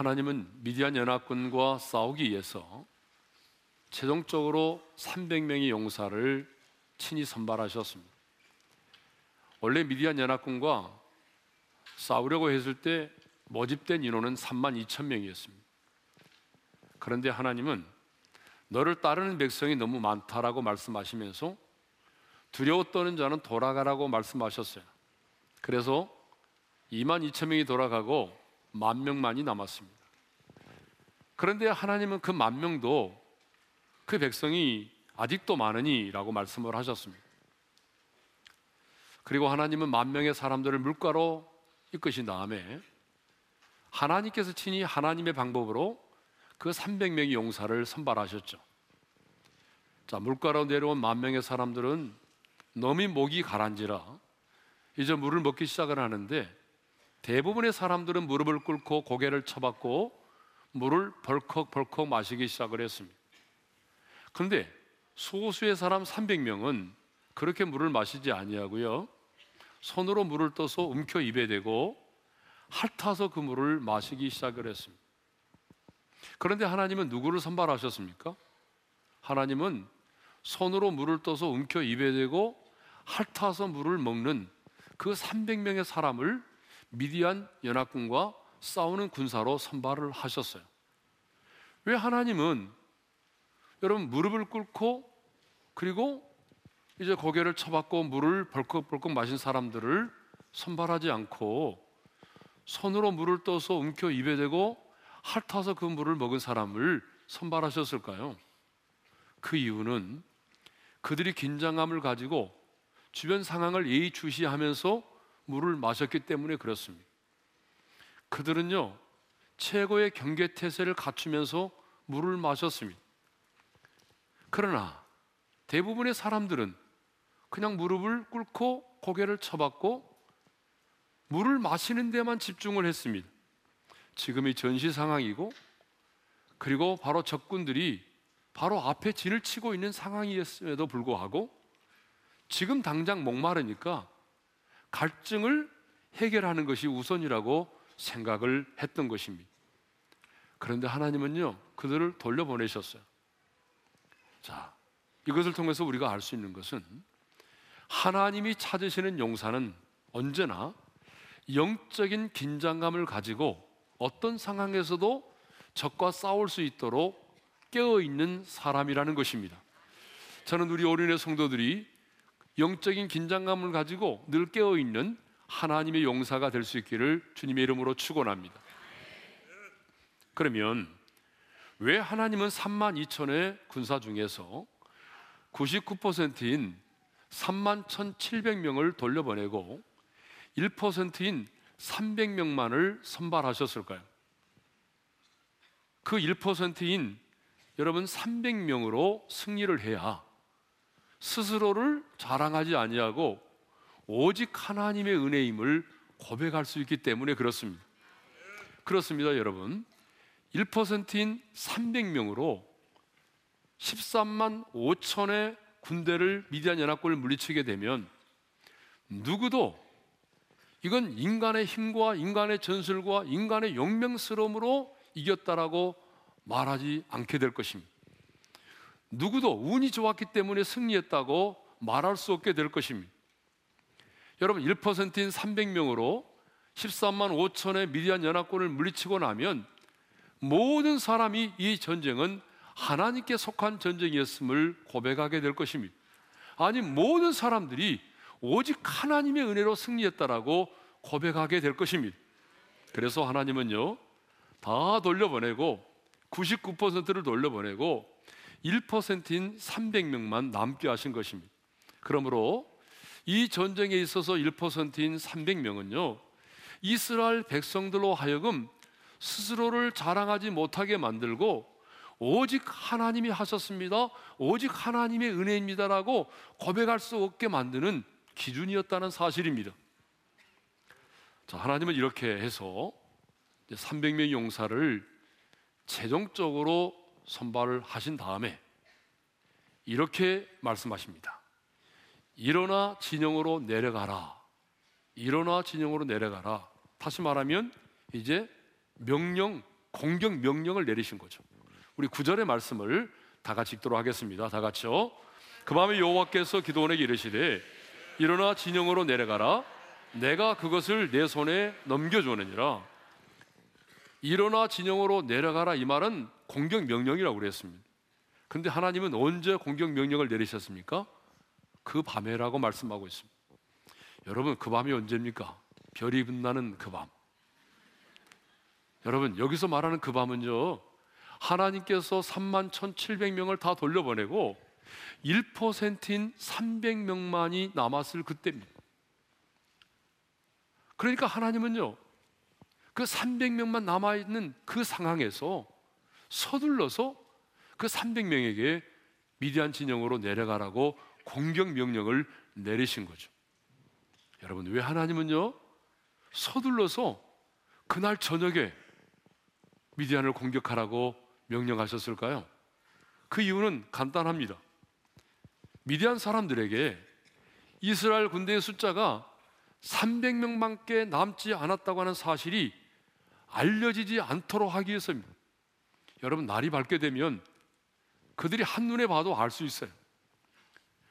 하나님은 미디안 연합군과 싸우기 위해서 최종적으로 300명의 용사를 친히 선발하셨습니다. 원래 미디안 연합군과 싸우려고 했을 때 모집된 인원은 3만 2천 명이었습니다. 그런데 하나님은 너를 따르는 백성이 너무 많다라고 말씀하시면서 두려워 떠는 자는 돌아가라고 말씀하셨어요. 그래서 2만 2천 명이 돌아가고 만 명만이 남았습니다. 그런데 하나님은 그 만 명도 그 백성이 아직도 많으니라고 말씀을 하셨습니다. 그리고 하나님은 만 명의 사람들을 물가로 이끄신 다음에 하나님께서 친히 하나님의 방법으로 그 300명의 용사를 선발하셨죠. 자, 물가로 내려온 만 명의 사람들은 너무 목이 가란지라 이제 물을 먹기 시작을 하는데 대부분의 사람들은 무릎을 꿇고 고개를 쳐박고 물을 벌컥벌컥 마시기 시작을 했습니다. 그런데 소수의 사람 300명은 그렇게 물을 마시지 아니하고요. 손으로 물을 떠서 움켜 입에 대고 핥아서 그 물을 마시기 시작을 했습니다. 그런데 하나님은 누구를 선발하셨습니까? 하나님은 손으로 물을 떠서 움켜 입에 대고 핥아서 물을 먹는 그 300명의 사람을 미디안 연합군과 싸우는 군사로 선발을 하셨어요. 왜 하나님은 여러분 무릎을 꿇고 그리고 이제 고개를 쳐박고 물을 벌컥벌컥 마신 사람들을 선발하지 않고 손으로 물을 떠서 움켜 입에 대고 핥아서 그 물을 먹은 사람을 선발하셨을까요? 그 이유는 그들이 긴장감을 가지고 주변 상황을 예의주시하면서 물을 마셨기 때문에 그렇습니다. 그들은요, 최고의 경계태세를 갖추면서 물을 마셨습니다. 그러나 대부분의 사람들은 그냥 무릎을 꿇고 고개를 쳐박고 물을 마시는 데만 집중을 했습니다. 지금이 전시 상황이고 그리고 바로 적군들이 바로 앞에 진을 치고 있는 상황이었음에도 불구하고 지금 당장 목마르니까 갈증을 해결하는 것이 우선이라고 생각을 했던 것입니다. 그런데 하나님은요, 그들을 돌려보내셨어요. 자, 이것을 통해서 우리가 알 수 있는 것은 하나님이 찾으시는 용사는 언제나 영적인 긴장감을 가지고 어떤 상황에서도 적과 싸울 수 있도록 깨어 있는 사람이라는 것입니다. 저는 우리 어린의 성도들이 영적인 긴장감을 가지고 늘 깨어 있는 하나님의 용사가 될 수 있기를 주님의 이름으로 축원합니다. 그러면 왜 하나님은 3만 2천의 군사 중에서 99%인 3만 1,700명을 돌려보내고 1%인 300명만을 선발하셨을까요? 그 1%인 여러분 300명으로 승리를 해야 스스로를 자랑하지 아니하고 오직 하나님의 은혜임을 고백할 수 있기 때문에 그렇습니다. 그렇습니다, 여러분. 1%인 300명으로 13만 5천의 군대를 미디안 연합군을 물리치게 되면 누구도 이건 인간의 힘과 인간의 전술과 인간의 용맹스러움으로 이겼다라고 말하지 않게 될 것입니다. 누구도 운이 좋았기 때문에 승리했다고 말할 수 없게 될 것입니다. 여러분 1%인 300명으로 13만 5천의 미디안 연합군을 물리치고 나면 모든 사람이 이 전쟁은 하나님께 속한 전쟁이었음을 고백하게 될 것입니다. 아니 모든 사람들이 오직 하나님의 은혜로 승리했다라고 고백하게 될 것입니다. 그래서 하나님은요 다 돌려보내고 99%를 돌려보내고 1%인 300명만 남게 하신 것입니다. 그러므로 이 전쟁에 있어서 1%인 300명은요, 이스라엘 백성들로 하여금 스스로를 자랑하지 못하게 만들고 오직 하나님이 하셨습니다. 오직 하나님의 은혜입니다라고 고백할 수 없게 만드는 기준이었다는 사실입니다. 자, 하나님은 이렇게 해서 300명 용사를 최종적으로 선발을 하신 다음에 이렇게 말씀하십니다. 일어나 진영으로 내려가라. 일어나 진영으로 내려가라. 다시 말하면 이제 명령 공격 명령을 내리신 거죠. 우리 구절의 말씀을 다 같이 읽도록 하겠습니다. 다 같이요. 그 밤에 여호와께서 기도원에게 이르시되 일어나 진영으로 내려가라 내가 그것을 내 손에 넘겨주느니라 일어나 진영으로 내려가라 이 말은 공격 명령이라고 그랬습니다. 근데 하나님은 언제 공격 명령을 내리셨습니까? 그 밤에라고 말씀하고 있습니다. 여러분 그 밤이 언제입니까? 별이 빛나는 그 밤. 여러분 여기서 말하는 그 밤은요 하나님께서 3만 1,700명을 다 돌려보내고 1%인 300명만이 남았을 그때입니다. 그러니까 하나님은요 그 300명만 남아 있는 그 상황에서 서둘러서 그 300명에게 미디안 진영으로 내려가라고 공격 명령을 내리신 거죠. 여러분, 왜 하나님은요, 서둘러서 그날 저녁에 미디안을 공격하라고 명령하셨을까요? 그 이유는 간단합니다. 미디안 사람들에게 이스라엘 군대의 숫자가 300명밖에 남지 않았다고 하는 사실이 알려지지 않도록 하기 위해서입니다. 여러분, 날이 밝게 되면 그들이 한눈에 봐도 알 수 있어요.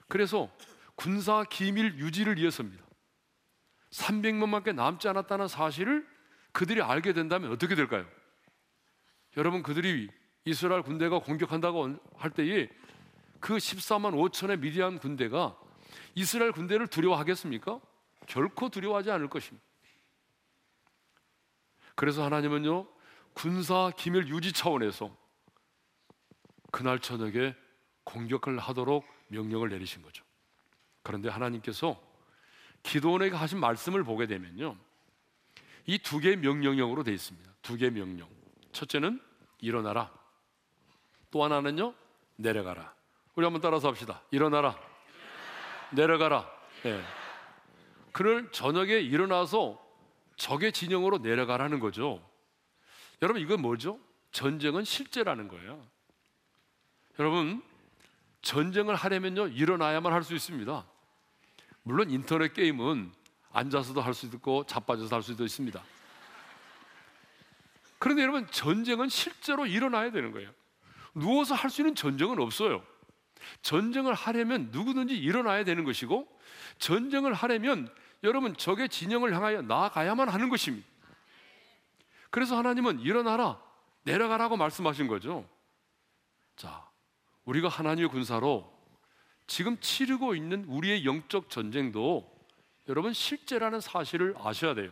그래서 군사 기밀 유지를 위해서입니다. 300명밖에 남지 않았다는 사실을 그들이 알게 된다면 어떻게 될까요? 여러분, 그들이 이스라엘 군대가 공격한다고 할 때에 그 14만 5천의 미디안 군대가 이스라엘 군대를 두려워하겠습니까? 결코 두려워하지 않을 것입니다. 그래서 하나님은요, 군사 기밀 유지 차원에서 그날 저녁에 공격을 하도록 명령을 내리신 거죠. 그런데 하나님께서 기도원에게 하신 말씀을 보게 되면요. 이 두 개의 명령형으로 되어 있습니다. 두 개의 명령. 첫째는 일어나라. 또 하나는요, 내려가라. 우리 한번 따라서 합시다. 일어나라. 내려가라. 네. 그를 저녁에 일어나서 적의 진영으로 내려가라는 거죠. 여러분, 이건 뭐죠? 전쟁은 실제라는 거예요. 여러분, 전쟁을 하려면요, 일어나야만 할 수 있습니다. 물론 인터넷 게임은 앉아서도 할 수도 있고 자빠져서 할 수도 있습니다. 그런데 여러분, 전쟁은 실제로 일어나야 되는 거예요. 누워서 할 수 있는 전쟁은 없어요. 전쟁을 하려면 누구든지 일어나야 되는 것이고, 전쟁을 하려면 여러분 적의 진영을 향하여 나아가야만 하는 것입니다. 그래서 하나님은 일어나라, 내려가라고 말씀하신 거죠. 자, 우리가 하나님의 군사로 지금 치르고 있는 우리의 영적 전쟁도 여러분 실제라는 사실을 아셔야 돼요.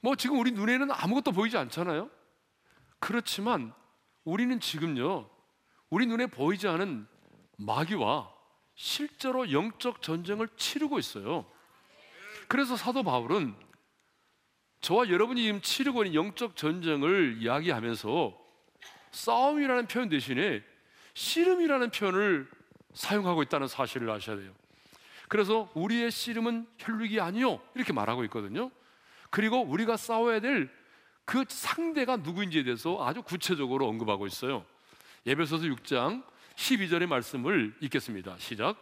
뭐 지금 우리 눈에는 아무것도 보이지 않잖아요. 그렇지만 우리는 지금요, 우리 눈에 보이지 않은 마귀와 실제로 영적 전쟁을 치르고 있어요. 그래서 사도 바울은 저와 여러분이 지금 치르고 있는 영적 전쟁을 이야기하면서 싸움이라는 표현 대신에 씨름이라는 표현을 사용하고 있다는 사실을 아셔야 돼요. 그래서 우리의 씨름은 혈육이 아니요 이렇게 말하고 있거든요. 그리고 우리가 싸워야 될 그 상대가 누구인지에 대해서 아주 구체적으로 언급하고 있어요. 예배소서 6장 12절의 말씀을 읽겠습니다. 시작.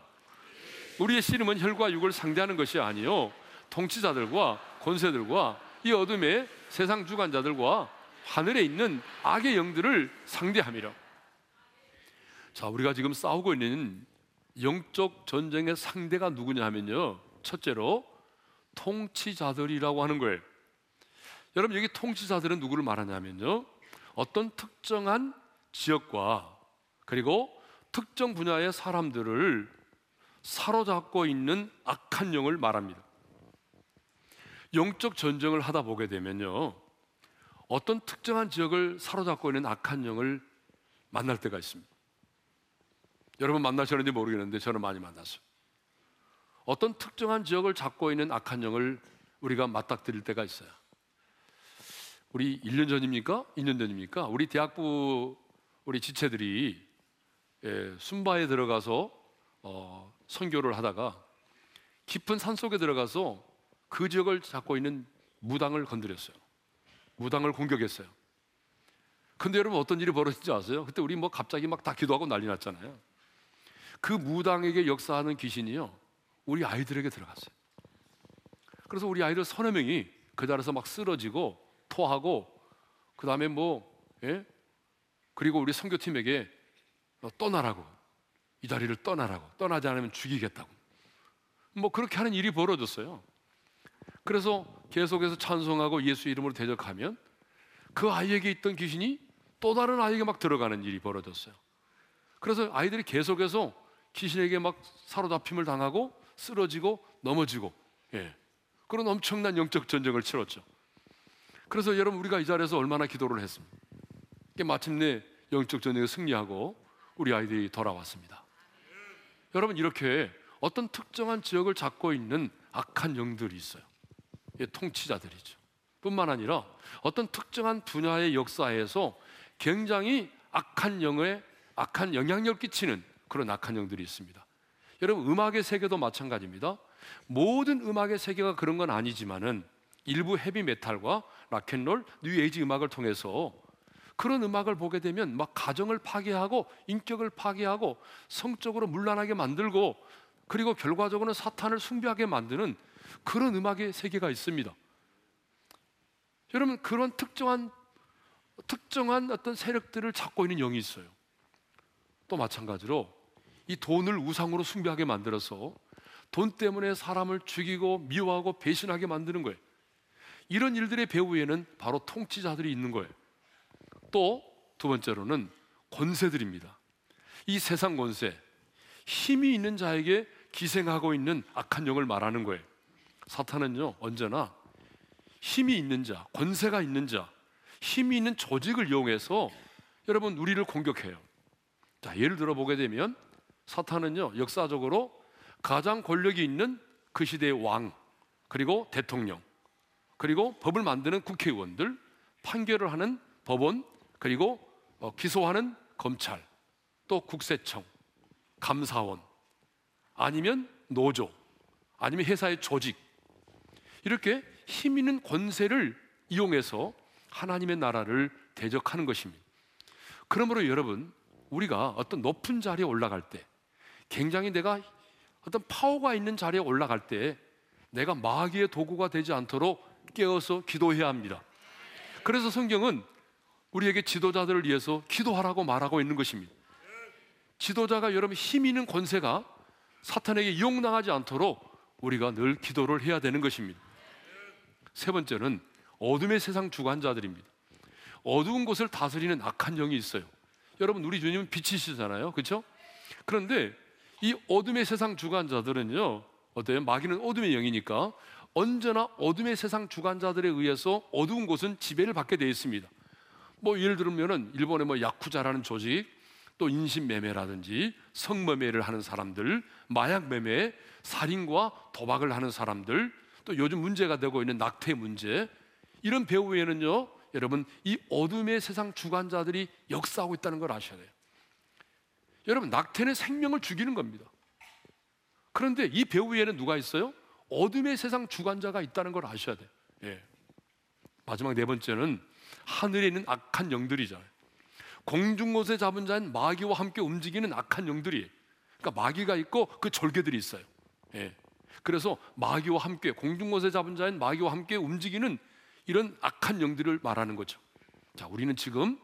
우리의 씨름은 혈과 육을 상대하는 것이 아니요 통치자들과 권세들과 이 어둠의 세상 주관자들과 하늘에 있는 악의 영들을 상대함이라. 자, 우리가 지금 싸우고 있는 영적 전쟁의 상대가 누구냐 하면요. 첫째로 통치자들이라고 하는 거예요. 여러분 여기 통치자들은 누구를 말하냐면요. 어떤 특정한 지역과 그리고 특정 분야의 사람들을 사로잡고 있는 악한 영을 말합니다. 영적 전쟁을 하다 보게 되면요. 어떤 특정한 지역을 사로잡고 있는 악한 영을 만날 때가 있습니다. 여러분 만나셨는지 모르겠는데 저는 많이 만났어요. 어떤 특정한 지역을 잡고 있는 악한 영을 우리가 맞닥뜨릴 때가 있어요. 우리 1년 전입니까? 2년 전입니까? 우리 대학부 우리 지체들이 예, 순바에 들어가서 어, 선교를 하다가 깊은 산 속에 들어가서 그 지역을 잡고 있는 무당을 건드렸어요. 무당을 공격했어요. 근데 여러분 어떤 일이 벌어진지 아세요? 그때 우리 뭐 갑자기 막 다 기도하고 난리 났잖아요. 그 무당에게 역사하는 귀신이요. 우리 아이들에게 들어갔어요. 그래서 우리 아이들 서너 명이 그 자리에서 막 쓰러지고 토하고 그 다음에 뭐, 예? 그리고 우리 선교팀에게 너 떠나라고. 이 자리를 떠나라고. 떠나지 않으면 죽이겠다고. 뭐 그렇게 하는 일이 벌어졌어요. 그래서 계속해서 찬송하고 예수 이름으로 대적하면 그 아이에게 있던 귀신이 또 다른 아이에게 막 들어가는 일이 벌어졌어요. 그래서 아이들이 계속해서 귀신에게 막 사로잡힘을 당하고 쓰러지고 넘어지고 예. 그런 엄청난 영적 전쟁을 치렀죠. 그래서 여러분 우리가 이 자리에서 얼마나 기도를 했습니까? 마침내 영적 전쟁에 승리하고 우리 아이들이 돌아왔습니다. 여러분 이렇게 어떤 특정한 지역을 잡고 있는 악한 영들이 있어요. 예, 통치자들이죠. 뿐만 아니라 어떤 특정한 분야의 역사에서 굉장히 악한 영에 악한 영향력을 끼치는 그런 악한 영들이 있습니다. 여러분 음악의 세계도 마찬가지입니다. 모든 음악의 세계가 그런 건 아니지만은 일부 헤비 메탈과 락앤롤, 뉴 에이지 음악을 통해서 그런 음악을 보게 되면 막 가정을 파괴하고 인격을 파괴하고 성적으로 문란하게 만들고 그리고 결과적으로는 사탄을 숭배하게 만드는 그런 음악의 세계가 있습니다. 여러분 그런 특정한 특정한 어떤 세력들을 잡고 있는 영이 있어요. 또 마찬가지로 이 돈을 우상으로 숭배하게 만들어서 돈 때문에 사람을 죽이고 미워하고 배신하게 만드는 거예요. 이런 일들의 배후에는 바로 통치자들이 있는 거예요. 또 두 번째로는 권세들입니다. 이 세상 권세, 힘이 있는 자에게 기생하고 있는 악한 영을 말하는 거예요. 사탄은요, 언제나 힘이 있는 자, 권세가 있는 자, 힘이 있는 조직을 이용해서 여러분 우리를 공격해요. 자, 예를 들어 보게 되면 사탄은요, 역사적으로 가장 권력이 있는 그 시대의 왕, 그리고 대통령, 그리고 법을 만드는 국회의원들, 판결을 하는 법원, 그리고 어, 기소하는 검찰, 또 국세청, 감사원, 아니면 노조, 아니면 회사의 조직, 이렇게 힘 있는 권세를 이용해서 하나님의 나라를 대적하는 것입니다. 그러므로 여러분, 우리가 어떤 높은 자리에 올라갈 때, 굉장히 내가 어떤 파워가 있는 자리에 올라갈 때, 내가 마귀의 도구가 되지 않도록 깨어서 기도해야 합니다. 그래서 성경은 우리에게 지도자들을 위해서 기도하라고 말하고 있는 것입니다. 지도자가 여러분 힘 있는 권세가 사탄에게 이용당하지 않도록 우리가 늘 기도를 해야 되는 것입니다. 세 번째는 어둠의 세상 주관자들입니다. 어두운 곳을 다스리는 악한 영이 있어요. 여러분 우리 주님은 빛이시잖아요. 그렇죠? 그런데 이 어둠의 세상 주관자들은요. 어때요? 마귀는 어둠의 영이니까 언제나 어둠의 세상 주관자들에 의해서 어두운 곳은 지배를 받게 되어 있습니다. 뭐 예를 들면은 일본의 뭐 야쿠자라는 조직, 또 인신매매라든지 성매매를 하는 사람들, 마약 매매, 살인과 도박을 하는 사람들, 또 요즘 문제가 되고 있는 낙태 문제, 이런 배후에는요, 여러분 이 어둠의 세상 주관자들이 역사하고 있다는 걸 아셔야 돼요. 여러분 낙태는 생명을 죽이는 겁니다. 그런데 이 배후에는 누가 있어요? 어둠의 세상 주관자가 있다는 걸 아셔야 돼요. 예. 마지막 네 번째는 하늘에 있는 악한 영들이잖아요. 공중곳에 잡은 자는 마귀와 함께 움직이는 악한 영들이 그러니까 마귀가 있고 그 절개들이 있어요. 예. 그래서 마귀와 함께 공중곳에 잡은 자는 마귀와 함께 움직이는 이런 악한 영들을 말하는 거죠. 자, 우리는 지금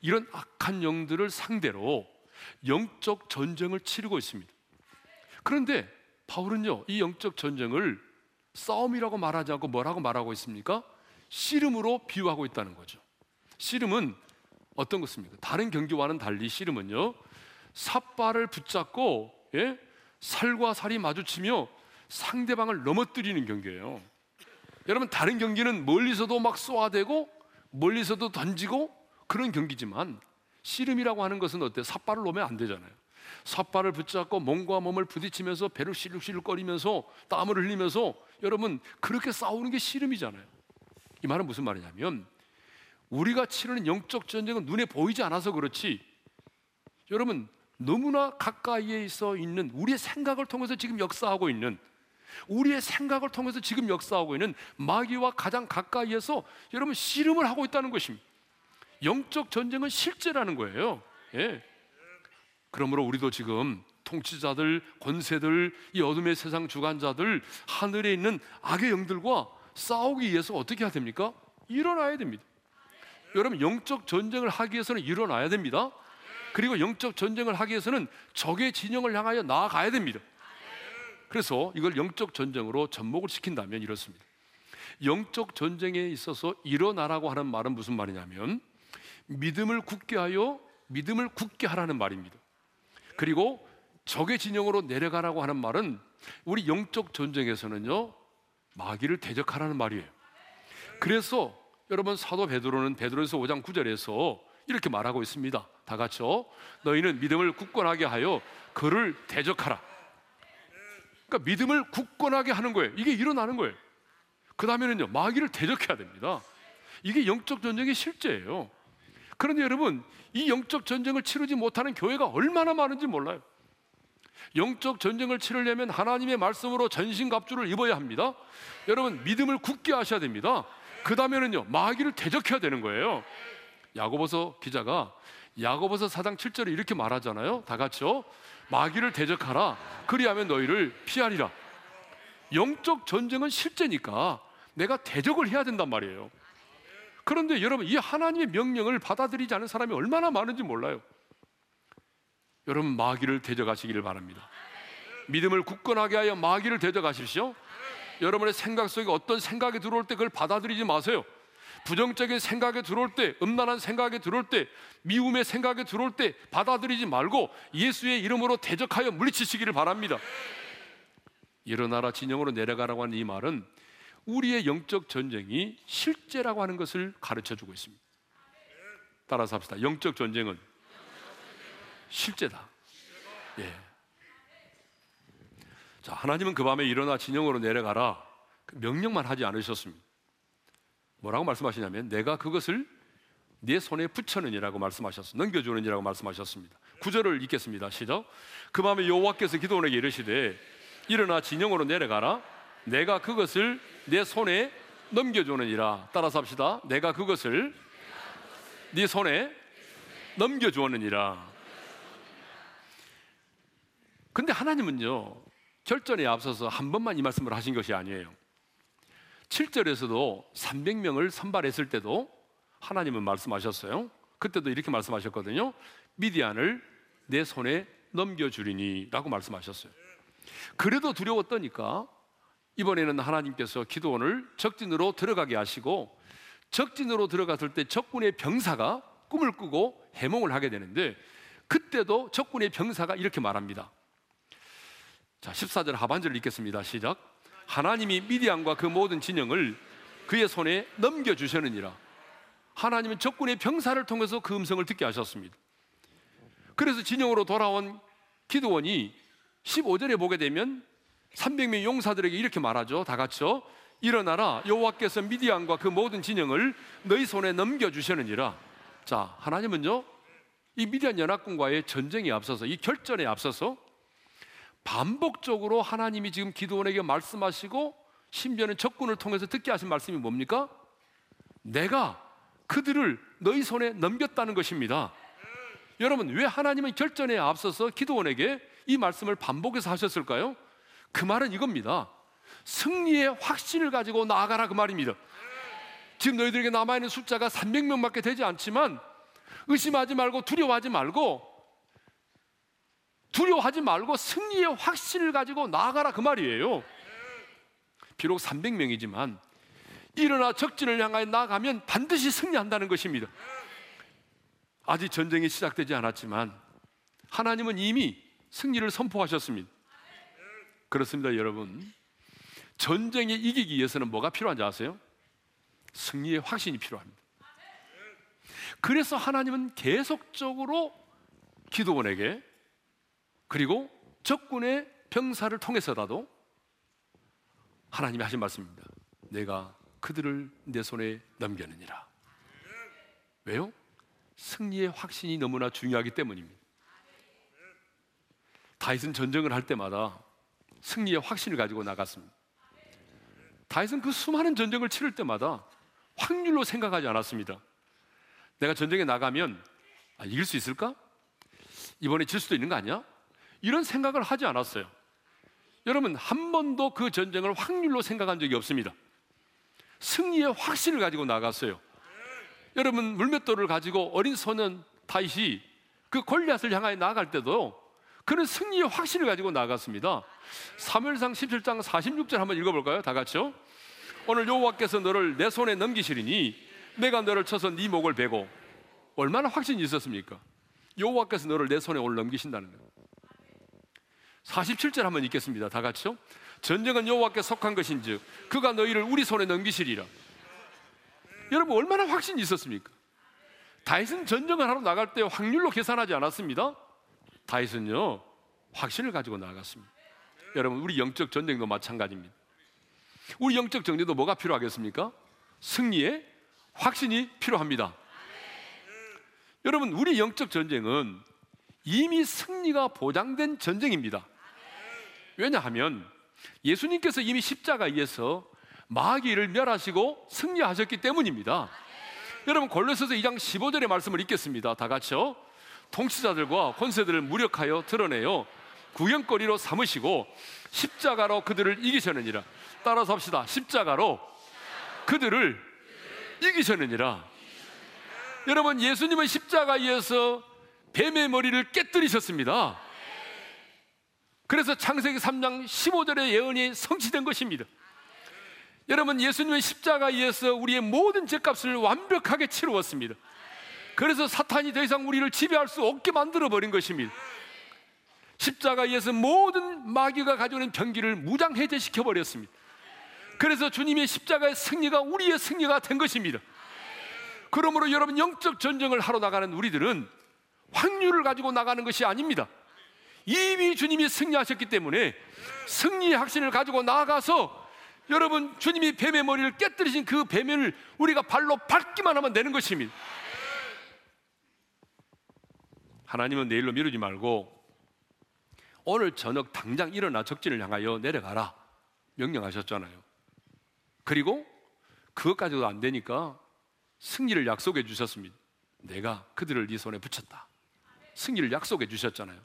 이런 악한 영들을 상대로 영적 전쟁을 치르고 있습니다. 그런데 바울은요, 이 영적 전쟁을 싸움이라고 말하지 않고 뭐라고 말하고 있습니까? 씨름으로 비유하고 있다는 거죠. 씨름은 어떤 것입니까? 다른 경기와는 달리 씨름은요, 삿발을 붙잡고 예? 살과 살이 마주치며 상대방을 넘어뜨리는 경기예요. 여러분 다른 경기는 멀리서도 막 쏘아대고 멀리서도 던지고 그런 경기지만 씨름이라고 하는 것은 어때? 삿발을 놓으면 안 되잖아요. 삿발을 붙잡고 몸과 몸을 부딪히면서 배를 실룩실룩거리면서 땀을 흘리면서 여러분 그렇게 싸우는 게 씨름이잖아요. 이 말은 무슨 말이냐면 우리가 치르는 영적 전쟁은 눈에 보이지 않아서 그렇지 여러분 너무나 가까이에 있어 있는 우리의 생각을 통해서 지금 역사하고 있는 우리의 생각을 통해서 지금 역사하고 있는 마귀와 가장 가까이에서 여러분 씨름을 하고 있다는 것입니다. 영적 전쟁은 실제라는 거예요. 예. 그러므로 우리도 지금 통치자들, 권세들, 이 어둠의 세상 주관자들, 하늘에 있는 악의 영들과 싸우기 위해서 어떻게 해야 됩니까? 일어나야 됩니다. 여러분 영적 전쟁을 하기 위해서는 일어나야 됩니다. 그리고 영적 전쟁을 하기 위해서는 적의 진영을 향하여 나아가야 됩니다. 그래서 이걸 영적 전쟁으로 접목을 시킨다면 이렇습니다. 영적 전쟁에 있어서 일어나라고 하는 말은 무슨 말이냐면 믿음을 굳게 하여 믿음을 굳게 하라는 말입니다. 그리고 적의 진영으로 내려가라고 하는 말은 우리 영적 전쟁에서는요 마귀를 대적하라는 말이에요. 그래서 여러분 사도 베드로는 베드로에서 5장 9절에서 이렇게 말하고 있습니다. 다 같이요. 너희는 믿음을 굳건하게 하여 그를 대적하라. 그러니까 믿음을 굳건하게 하는 거예요. 이게 일어나는 거예요. 그 다음에는요, 마귀를 대적해야 됩니다. 이게 영적 전쟁의 실제예요. 그런데 여러분, 이 영적 전쟁을 치르지 못하는 교회가 얼마나 많은지 몰라요. 영적 전쟁을 치르려면 하나님의 말씀으로 전신갑주를 입어야 합니다. 여러분, 믿음을 굳게 하셔야 됩니다. 그 다음에는요, 마귀를 대적해야 되는 거예요. 야고보서 기자가 야고보서 4장 7절에 이렇게 말하잖아요. 다 같이요. 마귀를 대적하라. 그리하면 너희를 피하리라. 영적 전쟁은 실제니까 내가 대적을 해야 된단 말이에요. 그런데 여러분 이 하나님의 명령을 받아들이지 않은 사람이 얼마나 많은지 몰라요. 여러분 마귀를 대적하시기를 바랍니다. 믿음을 굳건하게 하여 마귀를 대적하십시오. 여러분의 생각 속에 어떤 생각이 들어올 때 그걸 받아들이지 마세요. 부정적인 생각이 들어올 때, 음란한 생각이 들어올 때, 미움의 생각이 들어올 때 받아들이지 말고 예수의 이름으로 대적하여 물리치시기를 바랍니다. 일어나라 진영으로 내려가라고 하는 이 말은 우리의 영적 전쟁이 실제라고 하는 것을 가르쳐 주고 있습니다. 따라서 합시다. 영적 전쟁은 실제다. 예. 자, 하나님은 그 밤에 일어나 진영으로 내려가라. 그 명령만 하지 않으셨습니다. 뭐라고 말씀하시냐면 내가 그것을 네 손에 붙여느니라고 말씀하셨습니다. 넘겨주느니라고 말씀하셨습니다. 구절을 읽겠습니다. 시작. 그 밤에 여호와께서 기도원에게 이르시되 일어나 진영으로 내려가라. 내가 그것을 내 손에 넘겨주느니라. 따라서 합시다. 내가 그것을 네 손에 넘겨주었느니라. 근데 하나님은요, 결전에 앞서서 한 번만 이 말씀을 하신 것이 아니에요. 7절에서도 300명을 선발했을 때도 하나님은 말씀하셨어요. 그때도 이렇게 말씀하셨거든요. 미디안을 내 손에 넘겨주리니 라고 말씀하셨어요. 그래도 두려웠더니까 이번에는 하나님께서 기도원을 적진으로 들어가게 하시고 적진으로 들어갔을 때 적군의 병사가 꿈을 꾸고 해몽을 하게 되는데 그때도 적군의 병사가 이렇게 말합니다. 자, 14절 하반절을 읽겠습니다. 시작. 하나님이 미디안과 그 모든 진영을 그의 손에 넘겨 주셨느니라. 하나님은 적군의 병사를 통해서 그 음성을 듣게 하셨습니다. 그래서 진영으로 돌아온 기도원이 15절에 보게 되면 300명 용사들에게 이렇게 말하죠. 다 같이요. 일어나라 여호와께서 미디안과 그 모든 진영을 너희 손에 넘겨 주셨느니라. 자, 하나님은요. 이 미디안 연합군과의 전쟁에 앞서서 이 결전에 앞서서 반복적으로 하나님이 지금 기도원에게 말씀하시고 심지어는 적군을 통해서 듣게 하신 말씀이 뭡니까? 내가 그들을 너희 손에 넘겼다는 것입니다. 여러분, 왜 하나님은 결전에 앞서서 기도원에게 이 말씀을 반복해서 하셨을까요? 그 말은 이겁니다. 승리의 확신을 가지고 나아가라 그 말입니다. 지금 너희들에게 남아있는 숫자가 300명밖에 되지 않지만 의심하지 말고 두려워하지 말고 두려워하지 말고 승리의 확신을 가지고 나아가라 그 말이에요. 비록 300명이지만 일어나 적진을 향하여 나가면 반드시 승리한다는 것입니다. 아직 전쟁이 시작되지 않았지만 하나님은 이미 승리를 선포하셨습니다. 그렇습니다, 여러분. 전쟁에 이기기 위해서는 뭐가 필요한지 아세요? 승리의 확신이 필요합니다. 그래서 하나님은 계속적으로 기도원에게 그리고 적군의 병사를 통해서라도 하나님이 하신 말씀입니다. 내가 그들을 내 손에 넘겨느니라. 왜요? 승리의 확신이 너무나 중요하기 때문입니다. 다윗은 전쟁을 할 때마다 승리의 확신을 가지고 나갔습니다. 다윗은 그 수많은 전쟁을 치를 때마다 확률로 생각하지 않았습니다. 내가 전쟁에 나가면 아, 이길 수 있을까? 이번에 질 수도 있는 거 아니야? 이런 생각을 하지 않았어요. 여러분, 한 번도 그 전쟁을 확률로 생각한 적이 없습니다. 승리의 확신을 가지고 나갔어요. 여러분 물맷돌을 가지고 어린 소년 다윗이 그 골리앗을 향하여 나아갈 때도 그는 승리의 확신을 가지고 나아갔습니다. 사무엘상 17장 46절 한번 읽어볼까요? 다 같이요. 오늘 여호와께서 너를 내 손에 넘기시리니 내가 너를 쳐서 네 목을 베고 얼마나 확신이 있었습니까? 여호와께서 너를 내 손에 오늘 넘기신다는 거예요. 47절 한번 읽겠습니다. 다 같이요. 전쟁은 여호와께 속한 것인즉 그가 너희를 우리 손에 넘기시리라. 여러분 얼마나 확신이 있었습니까? 다윗은 전쟁을 하러 나갈 때 확률로 계산하지 않았습니다. 다윗은요 확신을 가지고 나갔습니다. 여러분 우리 영적 전쟁도 마찬가지입니다. 우리 영적 전쟁도 뭐가 필요하겠습니까? 승리의 확신이 필요합니다. 여러분 우리 영적 전쟁은 이미 승리가 보장된 전쟁입니다. 왜냐하면 예수님께서 이미 십자가에서 마귀를 멸하시고 승리하셨기 때문입니다. 여러분 골로새서 2장 15절의 말씀을 읽겠습니다. 다 같이요. 통치자들과 권세들을 무력하여 드러내요. 구경거리로 삼으시고 십자가로 그들을 이기셨느니라. 따라서 합시다. 십자가로 그들을 이기셨느니라. 여러분 예수님은 십자가에서 뱀의 머리를 깨뜨리셨습니다. 그래서 창세기 3장 15절의 예언이 성취된 것입니다. 여러분 예수님은 십자가에서 우리의 모든 죄값을 완벽하게 치루었습니다. 그래서 사탄이 더 이상 우리를 지배할 수 없게 만들어 버린 것입니다. 십자가에서 모든 마귀가 가져오는 병기를 무장 해제시켜 버렸습니다. 그래서 주님의 십자가의 승리가 우리의 승리가 된 것입니다. 그러므로 여러분 영적 전쟁을 하러 나가는 우리들은 확률을 가지고 나가는 것이 아닙니다. 이미 주님이 승리하셨기 때문에 승리의 확신을 가지고 나아가서 여러분 주님이 뱀의 머리를 깨뜨리신 그 뱀을 우리가 발로 밟기만 하면 되는 것입니다. 하나님은 내일로 미루지 말고 오늘 저녁 당장 일어나 적진을 향하여 내려가라 명령하셨잖아요. 그리고 그것까지도 안 되니까 승리를 약속해 주셨습니다. 내가 그들을 네 손에 붙였다. 승리를 약속해 주셨잖아요.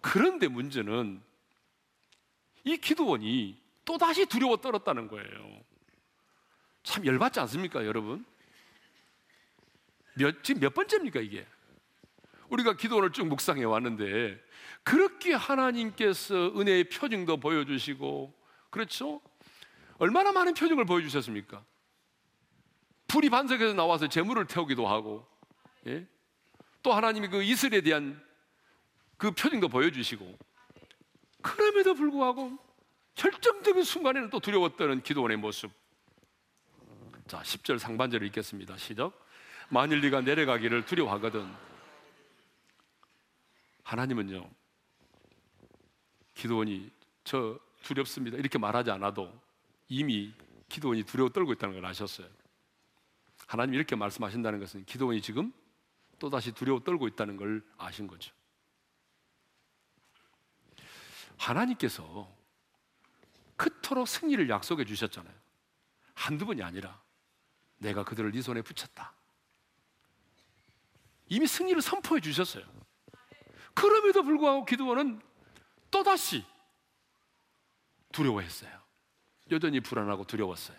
그런데 문제는 이 기도원이 또다시 두려워 떨었다는 거예요. 참 열받지 않습니까, 여러분? 몇, 지금 몇 번째입니까, 이게? 우리가 기도원을 쭉 묵상해 왔는데, 그렇게 하나님께서 은혜의 표징도 보여주시고, 그렇죠? 얼마나 많은 표징을 보여주셨습니까? 불이 반석에서 나와서 재물을 태우기도 하고, 예? 또 하나님이 그 이슬에 대한 그 표징도 보여주시고 그럼에도 불구하고 결정적인 순간에는 또 두려웠다는 기도원의 모습. 자, 10절 상반절을 읽겠습니다. 시작. 만일 네가 내려가기를 두려워하거든. 하나님은요. 기도원이 저 두렵습니다. 이렇게 말하지 않아도 이미 기도원이 두려워 떨고 있다는 걸 아셨어요. 하나님 이렇게 말씀하신다는 것은 기도원이 지금 또다시 두려워 떨고 있다는 걸 아신 거죠. 하나님께서 그토록 승리를 약속해 주셨잖아요. 한두 번이 아니라 내가 그들을 네 손에 붙였다. 이미 승리를 선포해 주셨어요. 그럼에도 불구하고 기도원은 또다시 두려워했어요. 여전히 불안하고 두려웠어요.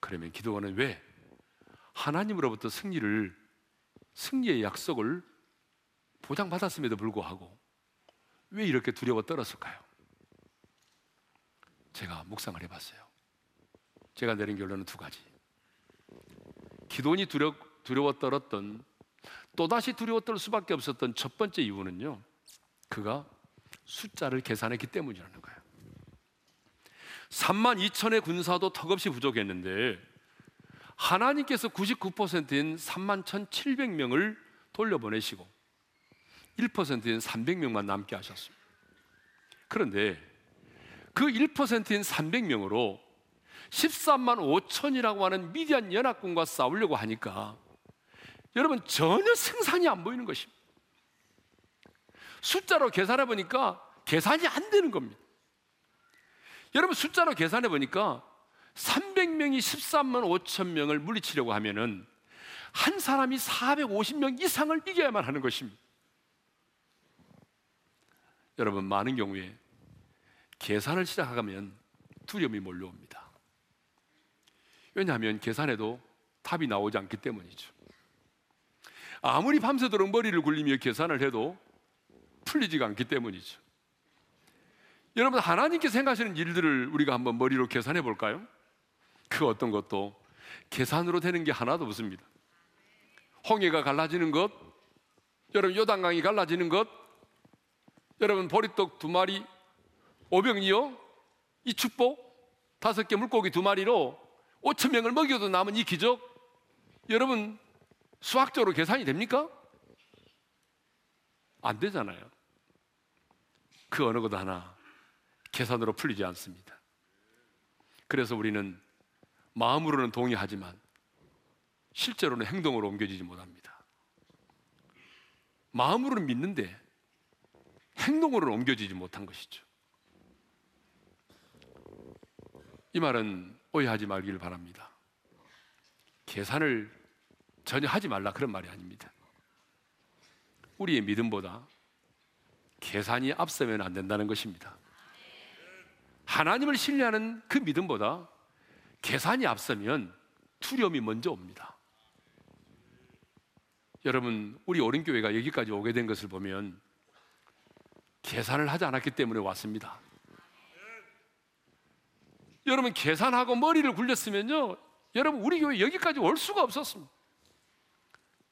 그러면 기도원은 왜 하나님으로부터 승리를 승리의 약속을 보장받았음에도 불구하고 왜 이렇게 두려워 떨었을까요? 제가 묵상을 해봤어요. 제가 내린 결론은 두 가지. 기도원이 두려, 두려워 떨었던 또다시 두려워 떨 수밖에 없었던 첫 번째 이유는요. 그가 숫자를 계산했기 때문이라는 거예요. 3만 2천의 군사도 턱없이 부족했는데 하나님께서 99%인 3만 1,700명을 돌려보내시고 1%인 300명만 남게 하셨습니다. 그런데 그 1%인 300명으로 13만 5천이라고 하는 미디안 연합군과 싸우려고 하니까 여러분 전혀 생산이 안 보이는 것입니다. 숫자로 계산해 보니까 계산이 안 되는 겁니다. 여러분 숫자로 계산해 보니까 300명이 13만 5천 명을 물리치려고 하면은 한 사람이 450명 이상을 이겨야만 하는 것입니다. 여러분 많은 경우에 계산을 시작하면 두려움이 몰려옵니다. 왜냐하면 계산해도 답이 나오지 않기 때문이죠. 아무리 밤새도록 머리를 굴리며 계산을 해도 풀리지가 않기 때문이죠. 여러분 하나님께 생각하시는 일들을 우리가 한번 머리로 계산해 볼까요? 그 어떤 것도 계산으로 되는 게 하나도 없습니다. 홍해가 갈라지는 것, 여러분 요단강이 갈라지는 것, 여러분 보리떡 두 마리, 오병이요, 이 축복 다섯 개 물고기 두 마리로 5천 명을 먹여도 남은 이 기적, 여러분 수학적으로 계산이 됩니까? 안 되잖아요. 그 어느 것 하나 계산으로 풀리지 않습니다. 그래서 우리는 마음으로는 동의하지만 실제로는 행동으로 옮겨지지 못합니다. 마음으로는 믿는데 행동으로는 옮겨지지 못한 것이죠. 이 말은 오해하지 말기를 바랍니다. 계산을 전혀 하지 말라 그런 말이 아닙니다. 우리의 믿음보다 계산이 앞서면 안 된다는 것입니다. 하나님을 신뢰하는 그 믿음보다 계산이 앞서면 두려움이 먼저 옵니다. 여러분, 우리 오른교회가 여기까지 오게 된 것을 보면 계산을 하지 않았기 때문에 왔습니다. 여러분, 계산하고 머리를 굴렸으면요, 여러분, 우리 교회 여기까지 올 수가 없었습니다.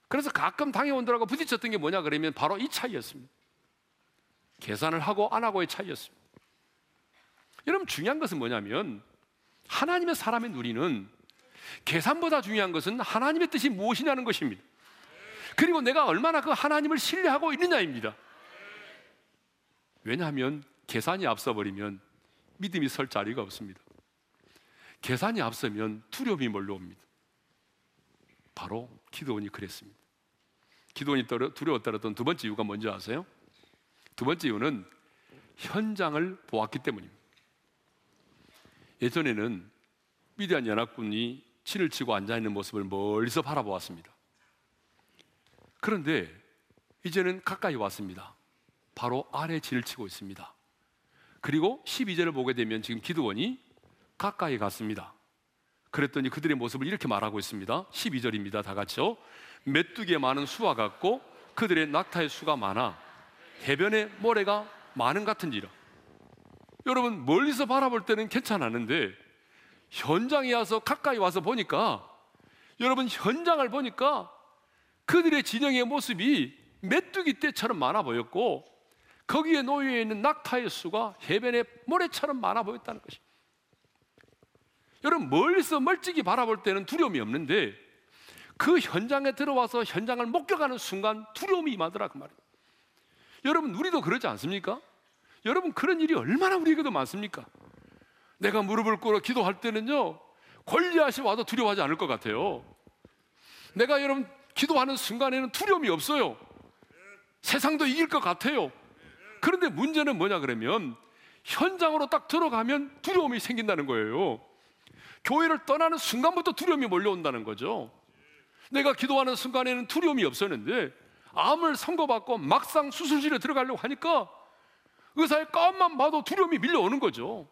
그래서 가끔 당해온들하고 부딪혔던 게 뭐냐 그러면 바로 이 차이였습니다. 계산을 하고 안 하고의 차이였습니다. 여러분, 중요한 것은 뭐냐면 하나님의 사람의 누리는 계산보다 중요한 것은 하나님의 뜻이 무엇이냐는 것입니다. 그리고 내가 얼마나 그 하나님을 신뢰하고 있느냐입니다. 왜냐하면 계산이 앞서버리면 믿음이 설 자리가 없습니다. 계산이 앞서면 두려움이 몰려옵니다. 바로 기도원이 그랬습니다. 기도원이 두려웠다던 두 번째 이유가 뭔지 아세요? 두 번째 이유는 현장을 보았기 때문입니다. 예전에는 미디안 연합군이 진을 치고 앉아 있는 모습을 멀리서 바라보았습니다. 그런데 이제는 가까이 왔습니다. 바로 아래 진을 치고 있습니다. 그리고 12절을 보게 되면 지금 기도원이 가까이 갔습니다. 그랬더니 그들의 모습을 이렇게 말하고 있습니다. 12절입니다. 다 같이요. 메뚜기에 많은 수와 같고 그들의 낙타의 수가 많아 해변에 모래가 많은 같은지라. 여러분 멀리서 바라볼 때는 괜찮았는데 현장에 와서 가까이 와서 보니까 여러분 현장을 보니까 그들의 진영의 모습이 메뚜기 떼처럼 많아 보였고 거기에 놓여 있는 낙타의 수가 해변의 모래처럼 많아 보였다는 것입니다. 여러분 멀리서 멀찍이 바라볼 때는 두려움이 없는데 그 현장에 들어와서 현장을 목격하는 순간 두려움이 임하더라 그 말이에요. 여러분 우리도 그러지 않습니까? 여러분 그런 일이 얼마나 우리에게도 많습니까? 내가 무릎을 꿇어 기도할 때는요 권리하시 와도 두려워하지 않을 것 같아요. 내가 여러분 기도하는 순간에는 두려움이 없어요. 세상도 이길 것 같아요. 그런데 문제는 뭐냐 그러면 현장으로 딱 들어가면 두려움이 생긴다는 거예요. 교회를 떠나는 순간부터 두려움이 몰려온다는 거죠. 내가 기도하는 순간에는 두려움이 없었는데 암을 선고받고 막상 수술실에 들어가려고 하니까 의사의 깜만 봐도 두려움이 밀려오는 거죠.